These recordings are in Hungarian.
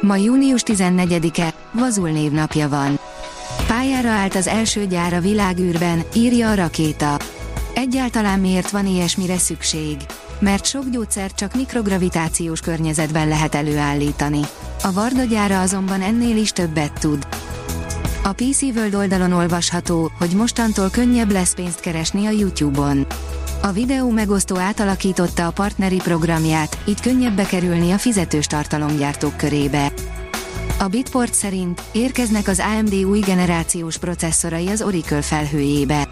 Ma június 14-e, Vazul névnapja van. Pályára állt az első gyár a világűrben, írja a rakéta. Egyáltalán miért van ilyesmire szükség? Mert sok gyógyszert csak mikrogravitációs környezetben lehet előállítani. A Varda gyára azonban ennél is többet tud. A PC World oldalon olvasható, hogy mostantól könnyebb lesz pénzt keresni a YouTube-on. A videó megosztó átalakította a partneri programját, így könnyebb bekerülni a fizetős tartalomgyártók körébe. A Bitport szerint érkeznek az AMD új generációs processzorai az Oracle felhőjébe.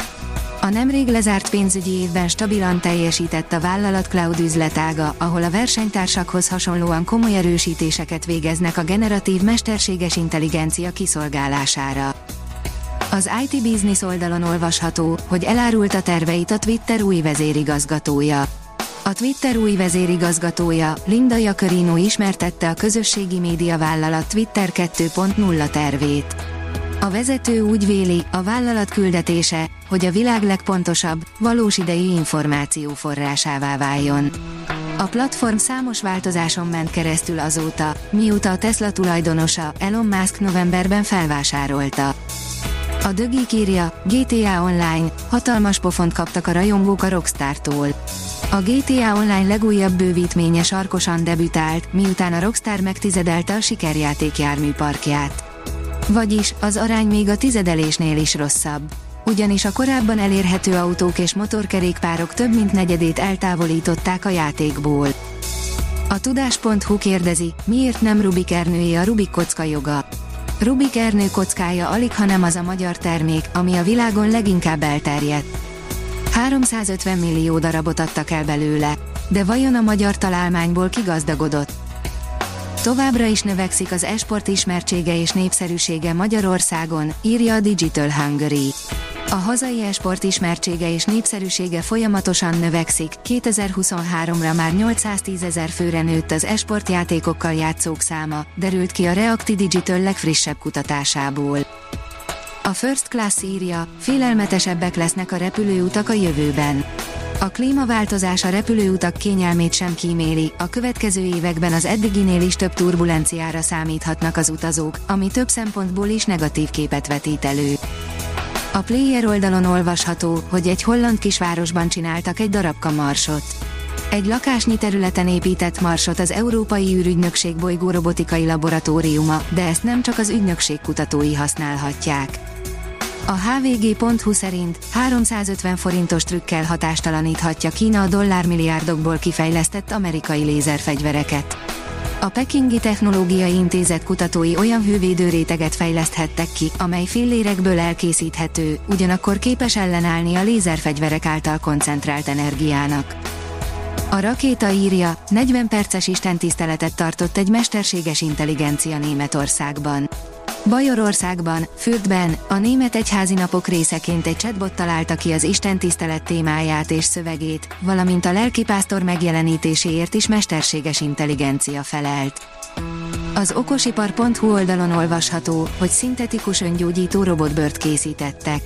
A nemrég lezárt pénzügyi évben stabilan teljesített a vállalat cloud üzletága, ahol a versenytársakhoz hasonlóan komoly erősítéseket végeznek a generatív mesterséges intelligencia kiszolgálására. Az IT Business oldalon olvasható, hogy elárult a terveit a Twitter új vezérigazgatója. A Twitter új vezérigazgatója, Linda Jacarino ismertette a közösségi média vállalat Twitter 2.0 tervét. A vezető úgy véli, a vállalat küldetése, hogy a világ legpontosabb, valós idejű információ forrásává váljon. A platform számos változáson ment keresztül azóta, mióta a Tesla tulajdonosa, Elon Musk novemberben felvásárolta. A Dögik írja, GTA Online, hatalmas pofont kaptak a rajongók a Rockstar-tól. A GTA Online legújabb bővítménye sarkosan debütált, miután a Rockstar megtizedelte a sikerjáték járműparkját. Vagyis, az arány még a tizedelésnél is rosszabb. Ugyanis a korábban elérhető autók és motorkerékpárok több mint negyedét eltávolították a játékból. A tudás.hu kérdezi, miért nem Rubik Ernői a Rubik kocka joga. Rubik Ernő kockája alig ha nem az a magyar termék, ami a világon leginkább elterjedt. 350 millió darabot adtak el belőle. De vajon a magyar találmányból kigazdagodott? Továbbra is növekszik az esport ismertsége és népszerűsége Magyarországon, írja a Digital Hungary. A hazai esport ismertsége és népszerűsége folyamatosan növekszik, 2023-ra már 810 ezer főre nőtt az esportjátékokkal játszók száma, derült ki a Reacti Digital legfrissebb kutatásából. A First Class írja, félelmetesebbek lesznek a repülőutak a jövőben. A klímaváltozás a repülőutak kényelmét sem kíméli, a következő években az eddiginél is több turbulenciára számíthatnak az utazók, ami több szempontból is negatív képet vetít elő. A player oldalon olvasható, hogy egy holland kisvárosban csináltak egy darabka marsot. Egy lakásnyi területen épített marsot az Európai űrügynökség bolygó robotikai laboratóriuma, de ezt nem csak az ügynökség kutatói használhatják. A hvg.hu szerint 350 forintos trükkel hatástalaníthatja Kína a dollármilliárdokból kifejlesztett amerikai lézerfegyvereket. A Pekingi Technológiai Intézet kutatói olyan hővédőréteget fejleszthettek ki, amely fillérekből elkészíthető, ugyanakkor képes ellenállni a lézerfegyverek által koncentrált energiának. A rakéta írja, 40 perces istentiszteletet tartott egy mesterséges intelligencia Németországban. Bajorországban, Fürdben, a német egyházi napok részeként egy chatbot találta ki az istentisztelet témáját és szövegét, valamint a lelkipásztor megjelenítéséért is mesterséges intelligencia felelt. Az okosipar.hu oldalon olvasható, hogy szintetikus öngyógyító robotbört készítettek.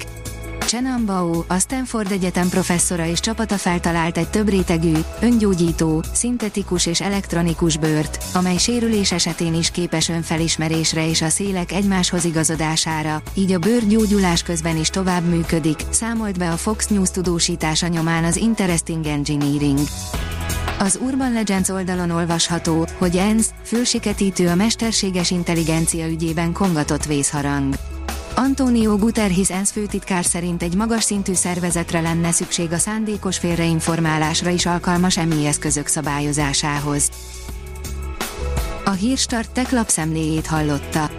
Chenan Bao, a Stanford Egyetem professzora és csapata feltalált egy több rétegű, öngyógyító, szintetikus és elektronikus bőrt, amely sérülés esetén is képes önfelismerésre és a szélek egymáshoz igazodására, így a bőr gyógyulás közben is tovább működik, számolt be a Fox News tudósítása nyomán az Interesting Engineering. Az Urban Legends oldalon olvasható, hogy ENSZ, fülsiketítő a mesterséges intelligencia ügyében kongatott vészharang. Antonio Guterres ENSZ főtitkár szerint egy magas szintű szervezetre lenne szükség a szándékos félreinformálásra is alkalmas emi eszközök szabályozásához. A Hírstart tech lapszemléjét hallotta.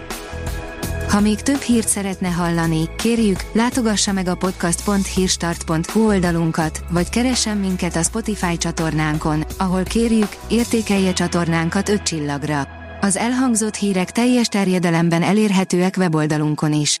Ha még több hírt szeretne hallani, kérjük, látogassa meg a podcast.hírstart.hu oldalunkat, vagy keressen minket a Spotify csatornánkon, ahol kérjük, értékelje csatornánkat 5 csillagra. Az elhangzott hírek teljes terjedelemben elérhetőek weboldalunkon is.